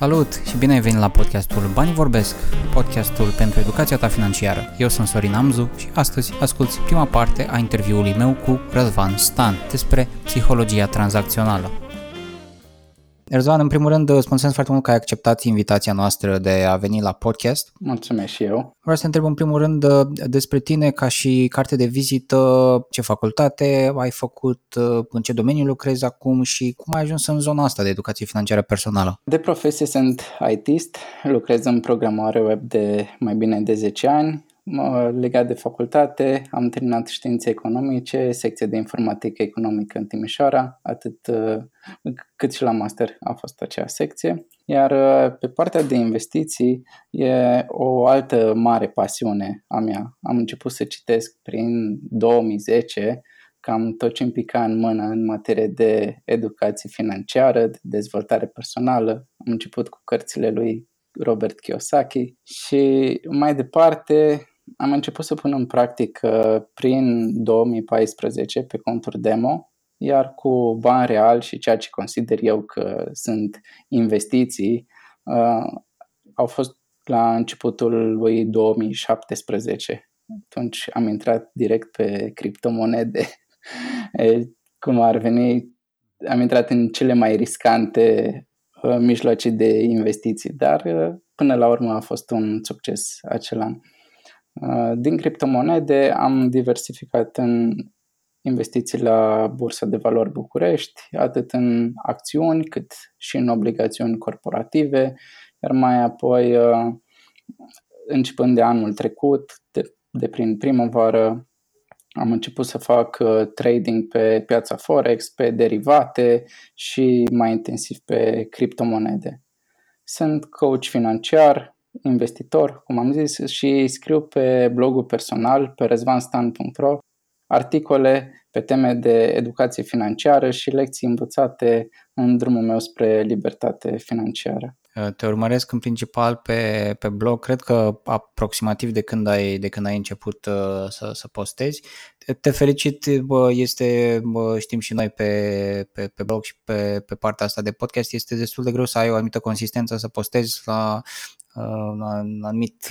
Salut și bine ai venit la podcastul Banii Vorbesc, podcastul pentru educația ta financiară. Eu sunt Sorin Amzu și astăzi asculti prima parte a interviului meu cu Răzvan Stan despre psihologia tranzacțională. Erzvan, în primul rând, îți mulțumesc foarte mult că ai acceptat invitația noastră de a veni la podcast. Mulțumesc și eu. Vreau să te întreb în primul rând despre tine ca și carte de vizită, ce facultate ai făcut, în ce domeniu lucrezi acum și cum ai ajuns în zona asta de educație financiară personală. De profesie sunt ITist, lucrez în programare web de mai bine de 10 ani, legat de facultate, am terminat științe economice, secție de informatică economică în Timișoara, atât uh, cât și la master a fost acea secție. Iar uh, pe partea de investiții e o altă mare pasiune a mea. Am început să citesc prin 2010 cam tot ce împica în mână în materie de educație financiară, de dezvoltare personală. Am început cu cărțile lui Robert Kiyosaki și mai departe am început să pun în practică prin 2014 pe conturi demo, iar cu bani real și ceea ce consider eu că sunt investiții, uh, au fost la începutul lui 2017. Atunci am intrat direct pe criptomonede, cum ar veni, am intrat în cele mai riscante uh, mijloace de investiții, dar uh, până la urmă a fost un succes acel an. Uh, din criptomonede am diversificat în investiții la Bursa de Valori București, atât în acțiuni cât și în obligațiuni corporative, iar mai apoi, uh, începând de anul trecut, de, de prin primăvară, am început să fac uh, trading pe piața Forex, pe derivate și mai intensiv pe criptomonede. Sunt coach financiar, investitor, cum am zis, și scriu pe blogul personal, pe rezvanstan.ro, articole pe teme de educație financiară și lecții învățate în drumul meu spre libertate financiară. Te urmăresc în principal pe, pe blog, cred că aproximativ de când ai, de când ai început uh, să, să postezi. Te felicit, bă, este, bă, știm și noi pe, pe, pe blog și pe, pe partea asta de podcast, este destul de greu să ai o anumită consistență, să postezi la un anumit,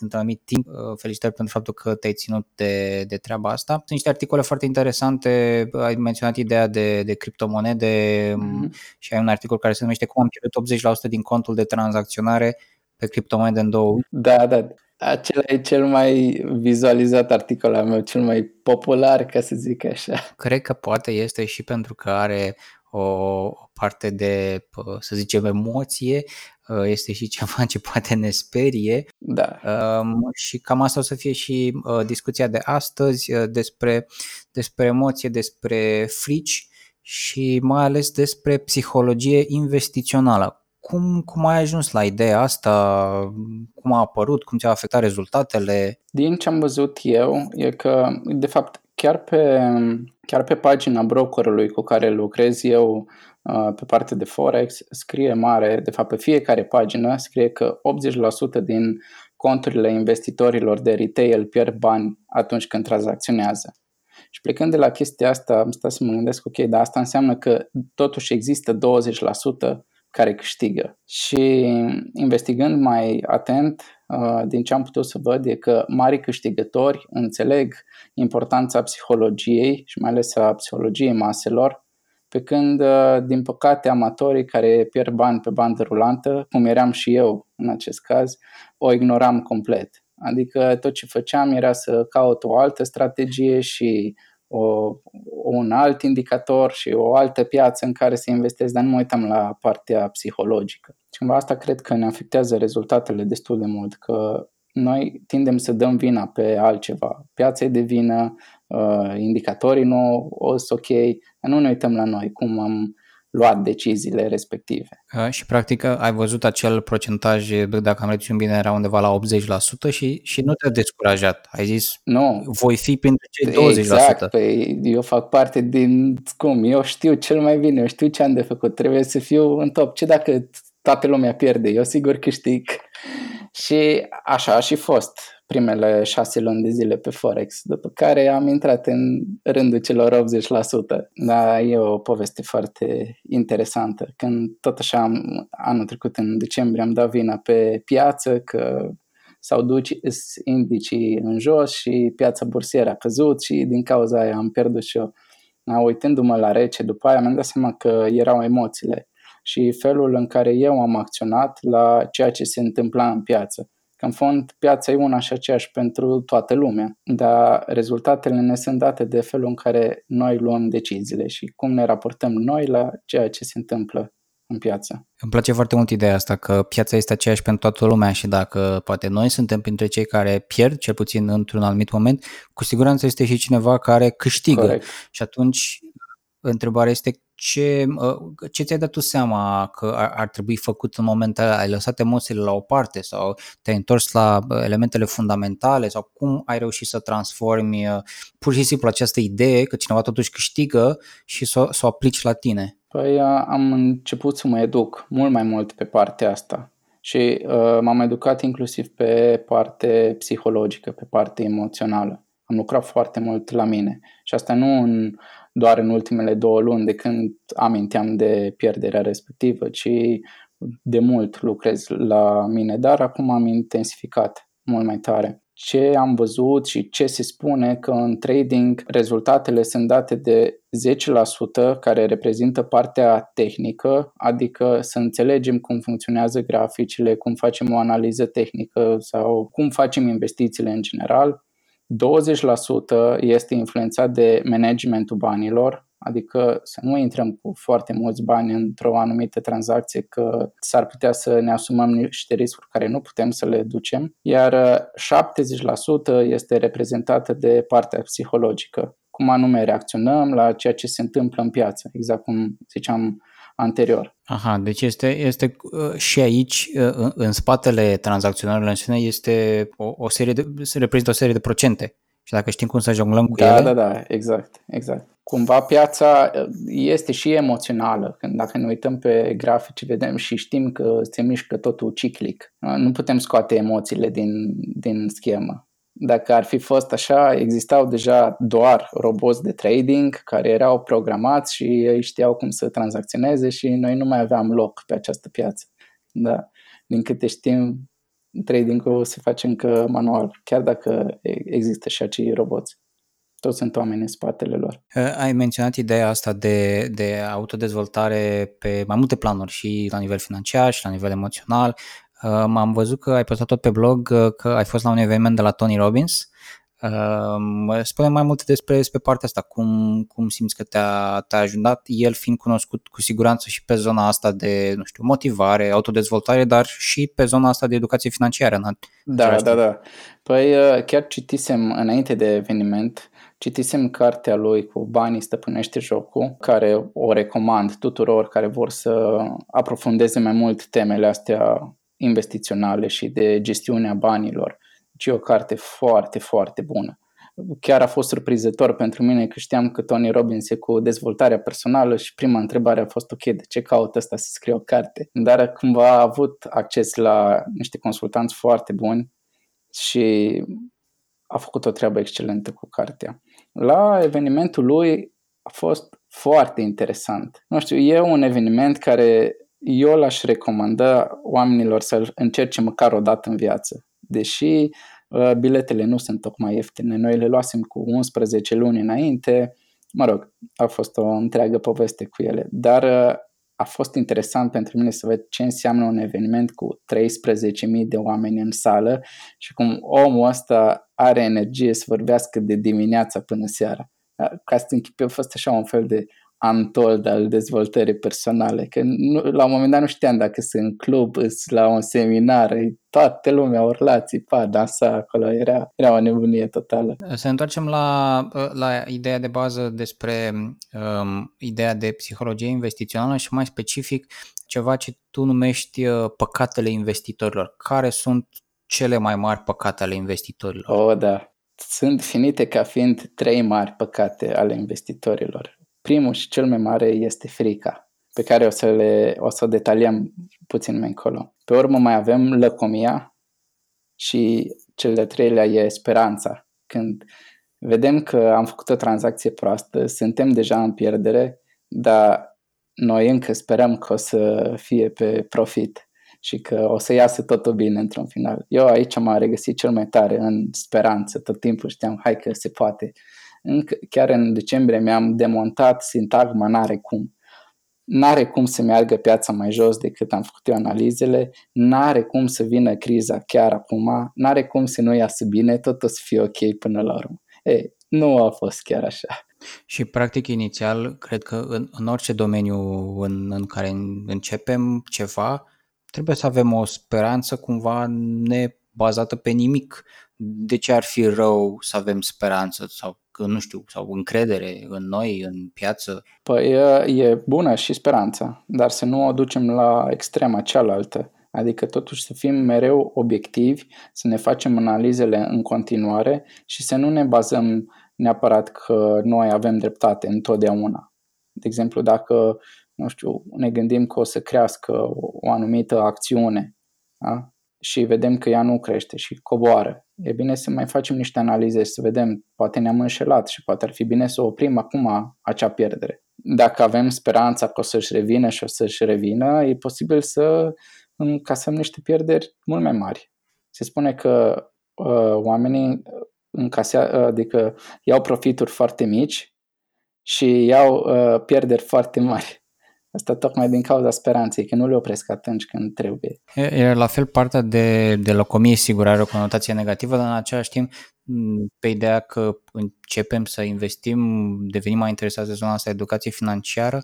într-un anumit timp. Felicitări pentru faptul că te-ai ținut de, de treaba asta. Sunt niște articole foarte interesante. Ai menționat ideea de, de criptomonede mm-hmm. și ai un articol care se numește Cum am pierdut 80% din contul de tranzacționare pe criptomonede în două Da, da. Acela e cel mai vizualizat articol al meu, cel mai popular, ca să zic așa. Cred că poate este și pentru că are o, o parte de, să zicem, emoție, Uh, este și ceva ce poate ne sperie. Da. Um, și cam asta o să fie și uh, discuția de astăzi uh, despre, despre emoție, despre frici și mai ales despre psihologie investițională. Cum, cum ai ajuns la ideea asta? Cum a apărut? Cum ți-a afectat rezultatele? Din ce am văzut eu, e că, de fapt, chiar pe, chiar pe pagina brokerului cu care lucrez eu Uh, pe partea de Forex scrie mare, de fapt pe fiecare pagină scrie că 80% din conturile investitorilor de retail pierd bani atunci când tranzacționează. Și plecând de la chestia asta, am stat să mă gândesc, ok, dar asta înseamnă că totuși există 20% care câștigă. Și investigând mai atent, uh, din ce am putut să văd, e că mari câștigători înțeleg importanța psihologiei și mai ales a psihologiei maselor pe când, uh, din păcate, amatorii care pierd bani pe bandă rulantă, cum eram și eu în acest caz, o ignoram complet. Adică tot ce făceam era să caut o altă strategie și o, un alt indicator și o altă piață în care să investesc, dar nu mă uitam la partea psihologică. Și cumva asta cred că ne afectează rezultatele destul de mult, că noi tindem să dăm vina pe altceva. Piața e de vină, uh, indicatorii nu o sunt ok, dar nu ne uităm la noi cum am luat deciziile respective. Uh, și practic ai văzut acel procentaj, dacă am reținut bine, era undeva la 80% și, și nu te-a descurajat. Ai zis, nu. voi fi printre cei 20%. Exact, păi eu fac parte din, cum, eu știu cel mai bine, eu știu ce am de făcut, trebuie să fiu în top. Ce dacă toată lumea pierde? Eu sigur câștig Și așa a și fost primele șase luni de zile pe Forex, după care am intrat în rândul celor 80%. Dar e o poveste foarte interesantă. Când tot așa am, anul trecut în decembrie am dat vina pe piață că s-au dus indicii în jos și piața bursieră a căzut și din cauza aia am pierdut și eu. Uitându-mă la rece după aia mi-am dat seama că erau emoțiile și felul în care eu am acționat la ceea ce se întâmpla în piață. Că în fond piața e una și aceeași pentru toată lumea, dar rezultatele ne sunt date de felul în care noi luăm deciziile și cum ne raportăm noi la ceea ce se întâmplă în piață. Îmi place foarte mult ideea asta că piața este aceeași pentru toată lumea și dacă poate noi suntem printre cei care pierd, cel puțin într-un anumit moment, cu siguranță este și cineva care câștigă. Corect. Și atunci întrebarea este ce, ce ți-ai dat tu seama că ar, ar trebui făcut în momentul ăla? Ai lăsat emoțiile la o parte sau te-ai întors la elementele fundamentale sau cum ai reușit să transformi pur și simplu această idee că cineva totuși câștigă și să, să o aplici la tine? Păi am început să mă educ mult mai mult pe partea asta și uh, m-am educat inclusiv pe parte psihologică, pe parte emoțională. Am lucrat foarte mult la mine și asta nu în doar în ultimele două luni de când aminteam de pierderea respectivă, ci de mult lucrez la mine, dar acum am intensificat mult mai tare. Ce am văzut și ce se spune că în trading rezultatele sunt date de 10% care reprezintă partea tehnică, adică să înțelegem cum funcționează graficile, cum facem o analiză tehnică sau cum facem investițiile în general 20% este influențat de managementul banilor, adică să nu intrăm cu foarte mulți bani într-o anumită tranzacție că s-ar putea să ne asumăm niște riscuri care nu putem să le ducem, iar 70% este reprezentată de partea psihologică, cum anume reacționăm la ceea ce se întâmplă în piață, exact cum ziceam anterior. Aha, deci este, este uh, și aici, uh, în spatele tranzacționărilor în sine, este o, o serie de, se reprezintă o serie de procente. Și dacă știm cum să jonglăm cu da, ele... Da, da, exact, exact. Cumva piața uh, este și emoțională. Când dacă ne uităm pe grafici, vedem și știm că se mișcă totul ciclic. Nu putem scoate emoțiile din, din schemă. Dacă ar fi fost așa, existau deja doar roboți de trading care erau programați și ei știau cum să tranzacționeze și noi nu mai aveam loc pe această piață. Da. Din câte știm, trading-ul se face încă manual, chiar dacă există și acei roboți. Toți sunt oameni în spatele lor. Ai menționat ideea asta de, de autodezvoltare pe mai multe planuri și la nivel financiar și la nivel emoțional. Uh, m-am văzut că ai postat tot pe blog uh, că ai fost la un eveniment de la Tony Robbins. Uh, spune mai multe despre, despre partea asta, cum, cum simți că te-a, te-a ajutat, el fiind cunoscut cu siguranță și pe zona asta de, nu știu, motivare, autodezvoltare, dar și pe zona asta de educație financiară. Da, da, da. Păi chiar citisem înainte de eveniment, citisem cartea lui cu Banii stăpânește jocul, care o recomand tuturor care vor să aprofundeze mai mult temele astea investiționale și de gestiunea banilor. Deci e o carte foarte, foarte bună. Chiar a fost surprizător pentru mine că știam că Tony Robbins e cu dezvoltarea personală și prima întrebare a fost ok, de ce caută ăsta să scrie o carte? Dar cumva a avut acces la niște consultanți foarte buni și a făcut o treabă excelentă cu cartea. La evenimentul lui a fost foarte interesant. Nu știu, e un eveniment care eu l-aș recomanda oamenilor să încerce măcar o dată în viață. Deși uh, biletele nu sunt tocmai ieftine, noi le luasem cu 11 luni înainte, mă rog, a fost o întreagă poveste cu ele, dar uh, a fost interesant pentru mine să văd ce înseamnă un eveniment cu 13.000 de oameni în sală și cum omul ăsta are energie să vorbească de dimineața până seara. Ca să închipi, a fost așa un fel de untold al dezvoltării personale, că nu, la un moment dat nu știam dacă sunt în club, sunt la un seminar, toată lumea urla, țipa, dansa acolo, era, era o nebunie totală. Să întoarcem la, la ideea de bază despre um, ideea de psihologie investițională și mai specific ceva ce tu numești uh, păcatele investitorilor. Care sunt cele mai mari păcate ale investitorilor? Oh, da. Sunt finite ca fiind trei mari păcate ale investitorilor. Primul și cel mai mare este frica, pe care o să, le, o să o detaliem puțin mai încolo. Pe urmă mai avem lăcomia, Și cel de treilea e speranța. Când vedem că am făcut o tranzacție proastă, suntem deja în pierdere, dar noi încă sperăm că o să fie pe profit și că o să iasă totul bine într-un final. Eu aici m-am regăsit cel mai tare în speranță, tot timpul știam, hai că se poate. Încă, chiar în decembrie mi-am demontat sintagma n-are cum. N-are cum să meargă piața mai jos decât am făcut eu analizele, n-are cum să vină criza chiar acum, n-are cum să nu iasă bine, tot o să fie ok până la urmă. Ei, nu a fost chiar așa. Și practic inițial, cred că în, în orice domeniu în, în care începem ceva, trebuie să avem o speranță cumva nebazată pe nimic. De ce ar fi rău să avem speranță sau nu știu, sau încredere în noi, în piață? Păi e, e bună și speranța, dar să nu o ducem la extrema cealaltă. Adică totuși să fim mereu obiectivi, să ne facem analizele în continuare și să nu ne bazăm neapărat că noi avem dreptate întotdeauna. De exemplu, dacă, nu știu, ne gândim că o să crească o anumită acțiune da? Și vedem că ea nu crește și coboară, e bine să mai facem niște analize și să vedem, poate ne-am înșelat și poate ar fi bine să oprim acum acea pierdere. Dacă avem speranța că o să-și revină și o să-și revină, e posibil să încasăm niște pierderi mult mai mari. Se spune că uh, oamenii încasea, adică iau profituri foarte mici și iau uh, pierderi foarte mari. Asta tocmai din cauza speranței, că nu le opresc atunci când trebuie. E, la fel partea de, de locomie, sigur, are o conotație negativă, dar în același timp, pe ideea că începem să investim, devenim mai interesați de zona asta educație financiară,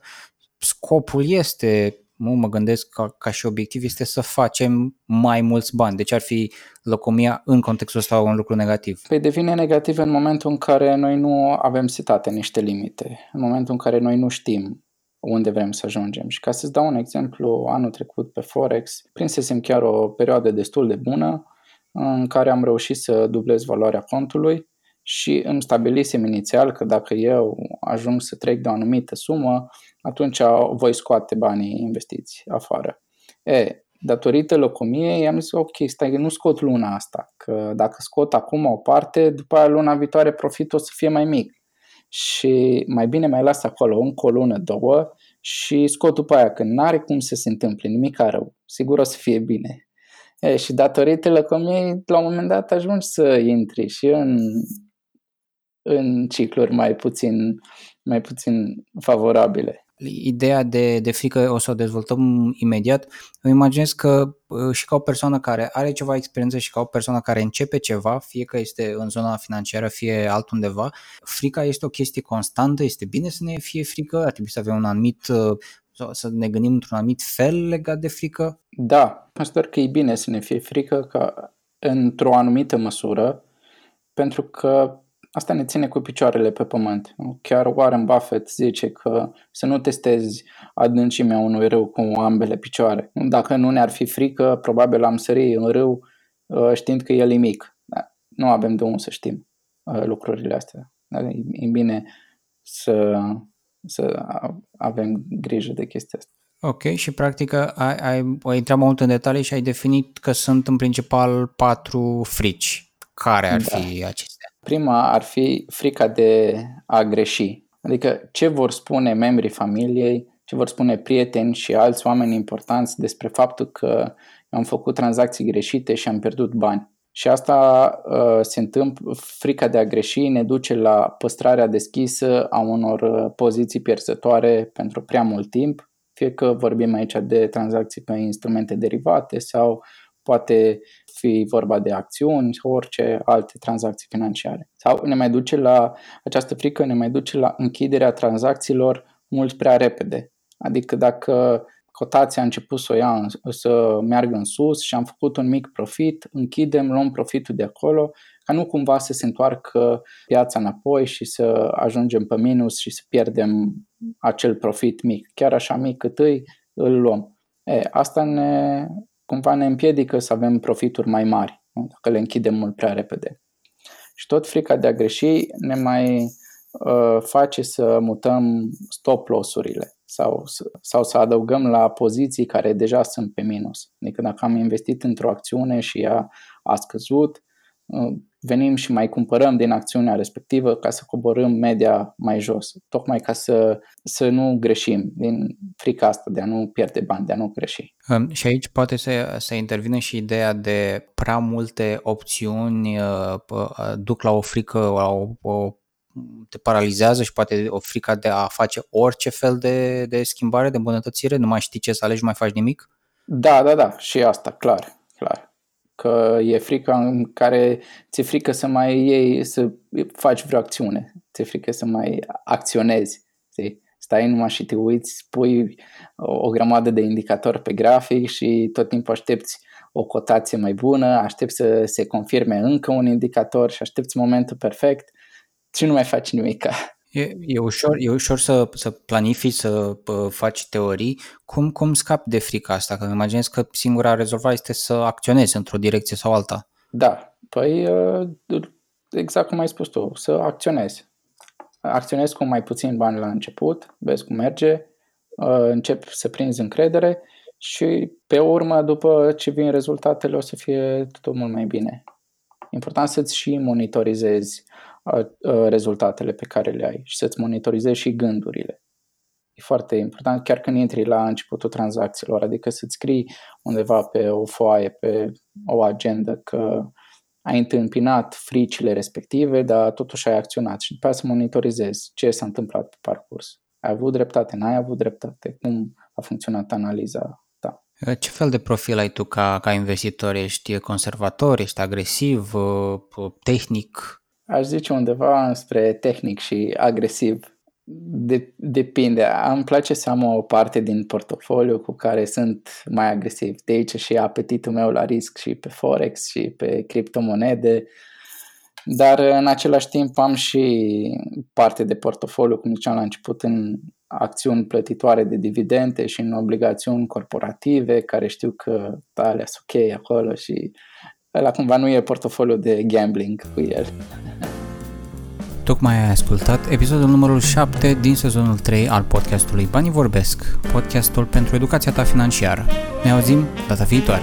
scopul este nu mă gândesc ca, ca și obiectiv este să facem mai mulți bani. Deci ar fi locomia în contextul ăsta un lucru negativ? Păi devine negativ în momentul în care noi nu avem setate niște limite, în momentul în care noi nu știm unde vrem să ajungem. Și ca să-ți dau un exemplu, anul trecut pe Forex, prinsesem chiar o perioadă destul de bună în care am reușit să dublez valoarea contului și îmi stabilisem inițial că dacă eu ajung să trec de o anumită sumă, atunci voi scoate banii investiți afară. E, datorită locomiei, am zis, ok, stai, nu scot luna asta, că dacă scot acum o parte, după aia luna viitoare profitul o să fie mai mic. Și mai bine mai las acolo încă o lună, două și scot după aia, că n-are cum să se întâmple nimic rău. Sigur o să fie bine. E, și datorită lăcomiei, la un moment dat ajungi să intri și în în cicluri mai puțin, mai puțin favorabile. Ideea de, de frică o să o dezvoltăm imediat. Îmi imaginez că uh, și ca o persoană care are ceva experiență și ca o persoană care începe ceva, fie că este în zona financiară, fie altundeva, frica este o chestie constantă, este bine să ne fie frică, ar trebui să avem un anumit uh, să ne gândim într-un anumit fel legat de frică? Da, consider că e bine să ne fie frică ca într-o anumită măsură, pentru că asta ne ține cu picioarele pe pământ. Chiar Warren Buffett zice că să nu testezi adâncimea unui râu cu ambele picioare. Dacă nu ne-ar fi frică, probabil am sări în râu uh, știind că el e mic. Da, nu avem de unde să știm uh, lucrurile astea. E bine să, să avem grijă de chestia asta. Ok, și practic ai, ai, ai intrat mai mult în detalii și ai definit că sunt în principal patru frici. Care ar da. fi acestea? Prima ar fi frica de a greși. Adică ce vor spune membrii familiei, ce vor spune prieteni și alți oameni importanți despre faptul că am făcut tranzacții greșite și am pierdut bani. Și asta uh, se întâmplă, frica de a greși ne duce la păstrarea deschisă a unor uh, poziții pierzătoare pentru prea mult timp, fie că vorbim aici de tranzacții pe instrumente derivate sau poate fi vorba de acțiuni sau orice alte tranzacții financiare. Sau ne mai duce la această frică, ne mai duce la închiderea tranzacțiilor mult prea repede. Adică dacă cotația a început să o ia, să meargă în sus și am făcut un mic profit, închidem, luăm profitul de acolo, ca nu cumva să se întoarcă piața înapoi și să ajungem pe minus și să pierdem acel profit mic. Chiar așa mic cât îi, îl luăm. E, asta ne, cumva ne împiedică să avem profituri mai mari, nu? dacă le închidem mult prea repede. Și tot frica de a greși ne mai uh, face să mutăm stop loss-urile sau, sau să adăugăm la poziții care deja sunt pe minus. Adică dacă am investit într-o acțiune și ea a scăzut, uh, venim și mai cumpărăm din acțiunea respectivă ca să coborâm media mai jos, tocmai ca să, să nu greșim din frica asta de a nu pierde bani, de a nu greși. Um, și aici poate să, să intervină și ideea de prea multe opțiuni uh, uh, duc la o frică, la o, o te paralizează și poate o frică de a face orice fel de, de schimbare, de îmbunătățire, nu mai știi ce să alegi, nu mai faci nimic? Da, da, da, și asta, clar, clar că e frica în care ți-e frică să mai iei, să faci vreo acțiune, ți-e frică să mai acționezi, știi? Stai numai și te uiți, pui o, o grămadă de indicatori pe grafic și tot timpul aștepți o cotație mai bună, aștepți să se confirme încă un indicator și aștepți momentul perfect și nu mai faci nimic. E, e ușor, e ușor să, să planifici, să faci teorii. Cum, cum scapi de frica asta? Că îmi imaginez că singura rezolvare este să acționezi într-o direcție sau alta. Da, păi uh, exact cum ai spus tu, să acționezi. Acționezi cu mai puțin bani la început, vezi cum merge, uh, începi să prinzi încredere și pe urmă, după ce vin rezultatele, o să fie totul mult mai bine. Important să-ți și monitorizezi rezultatele pe care le ai și să-ți monitorizezi și gândurile. E foarte important chiar când intri la începutul tranzacțiilor, adică să-ți scrii undeva pe o foaie, pe o agendă că ai întâmpinat fricile respective, dar totuși ai acționat și după aceea să monitorizezi ce s-a întâmplat pe parcurs. Ai avut dreptate, n-ai avut dreptate, cum a funcționat analiza ta. Ce fel de profil ai tu ca, ca investitor? Ești conservator, ești agresiv, tehnic? Aș zice undeva spre tehnic și agresiv. De, depinde. Îmi place să am o parte din portofoliu cu care sunt mai agresiv. De aici și apetitul meu la risc și pe Forex și pe criptomonede. Dar în același timp am și parte de portofoliu, cum ziceam la început, în acțiuni plătitoare de dividende și în obligațiuni corporative, care știu că alea sunt ok acolo și ăla cumva nu e portofoliu de gambling cu el. Tocmai ai ascultat episodul numărul 7 din sezonul 3 al podcastului Banii Vorbesc, podcastul pentru educația ta financiară. Ne auzim data viitoare!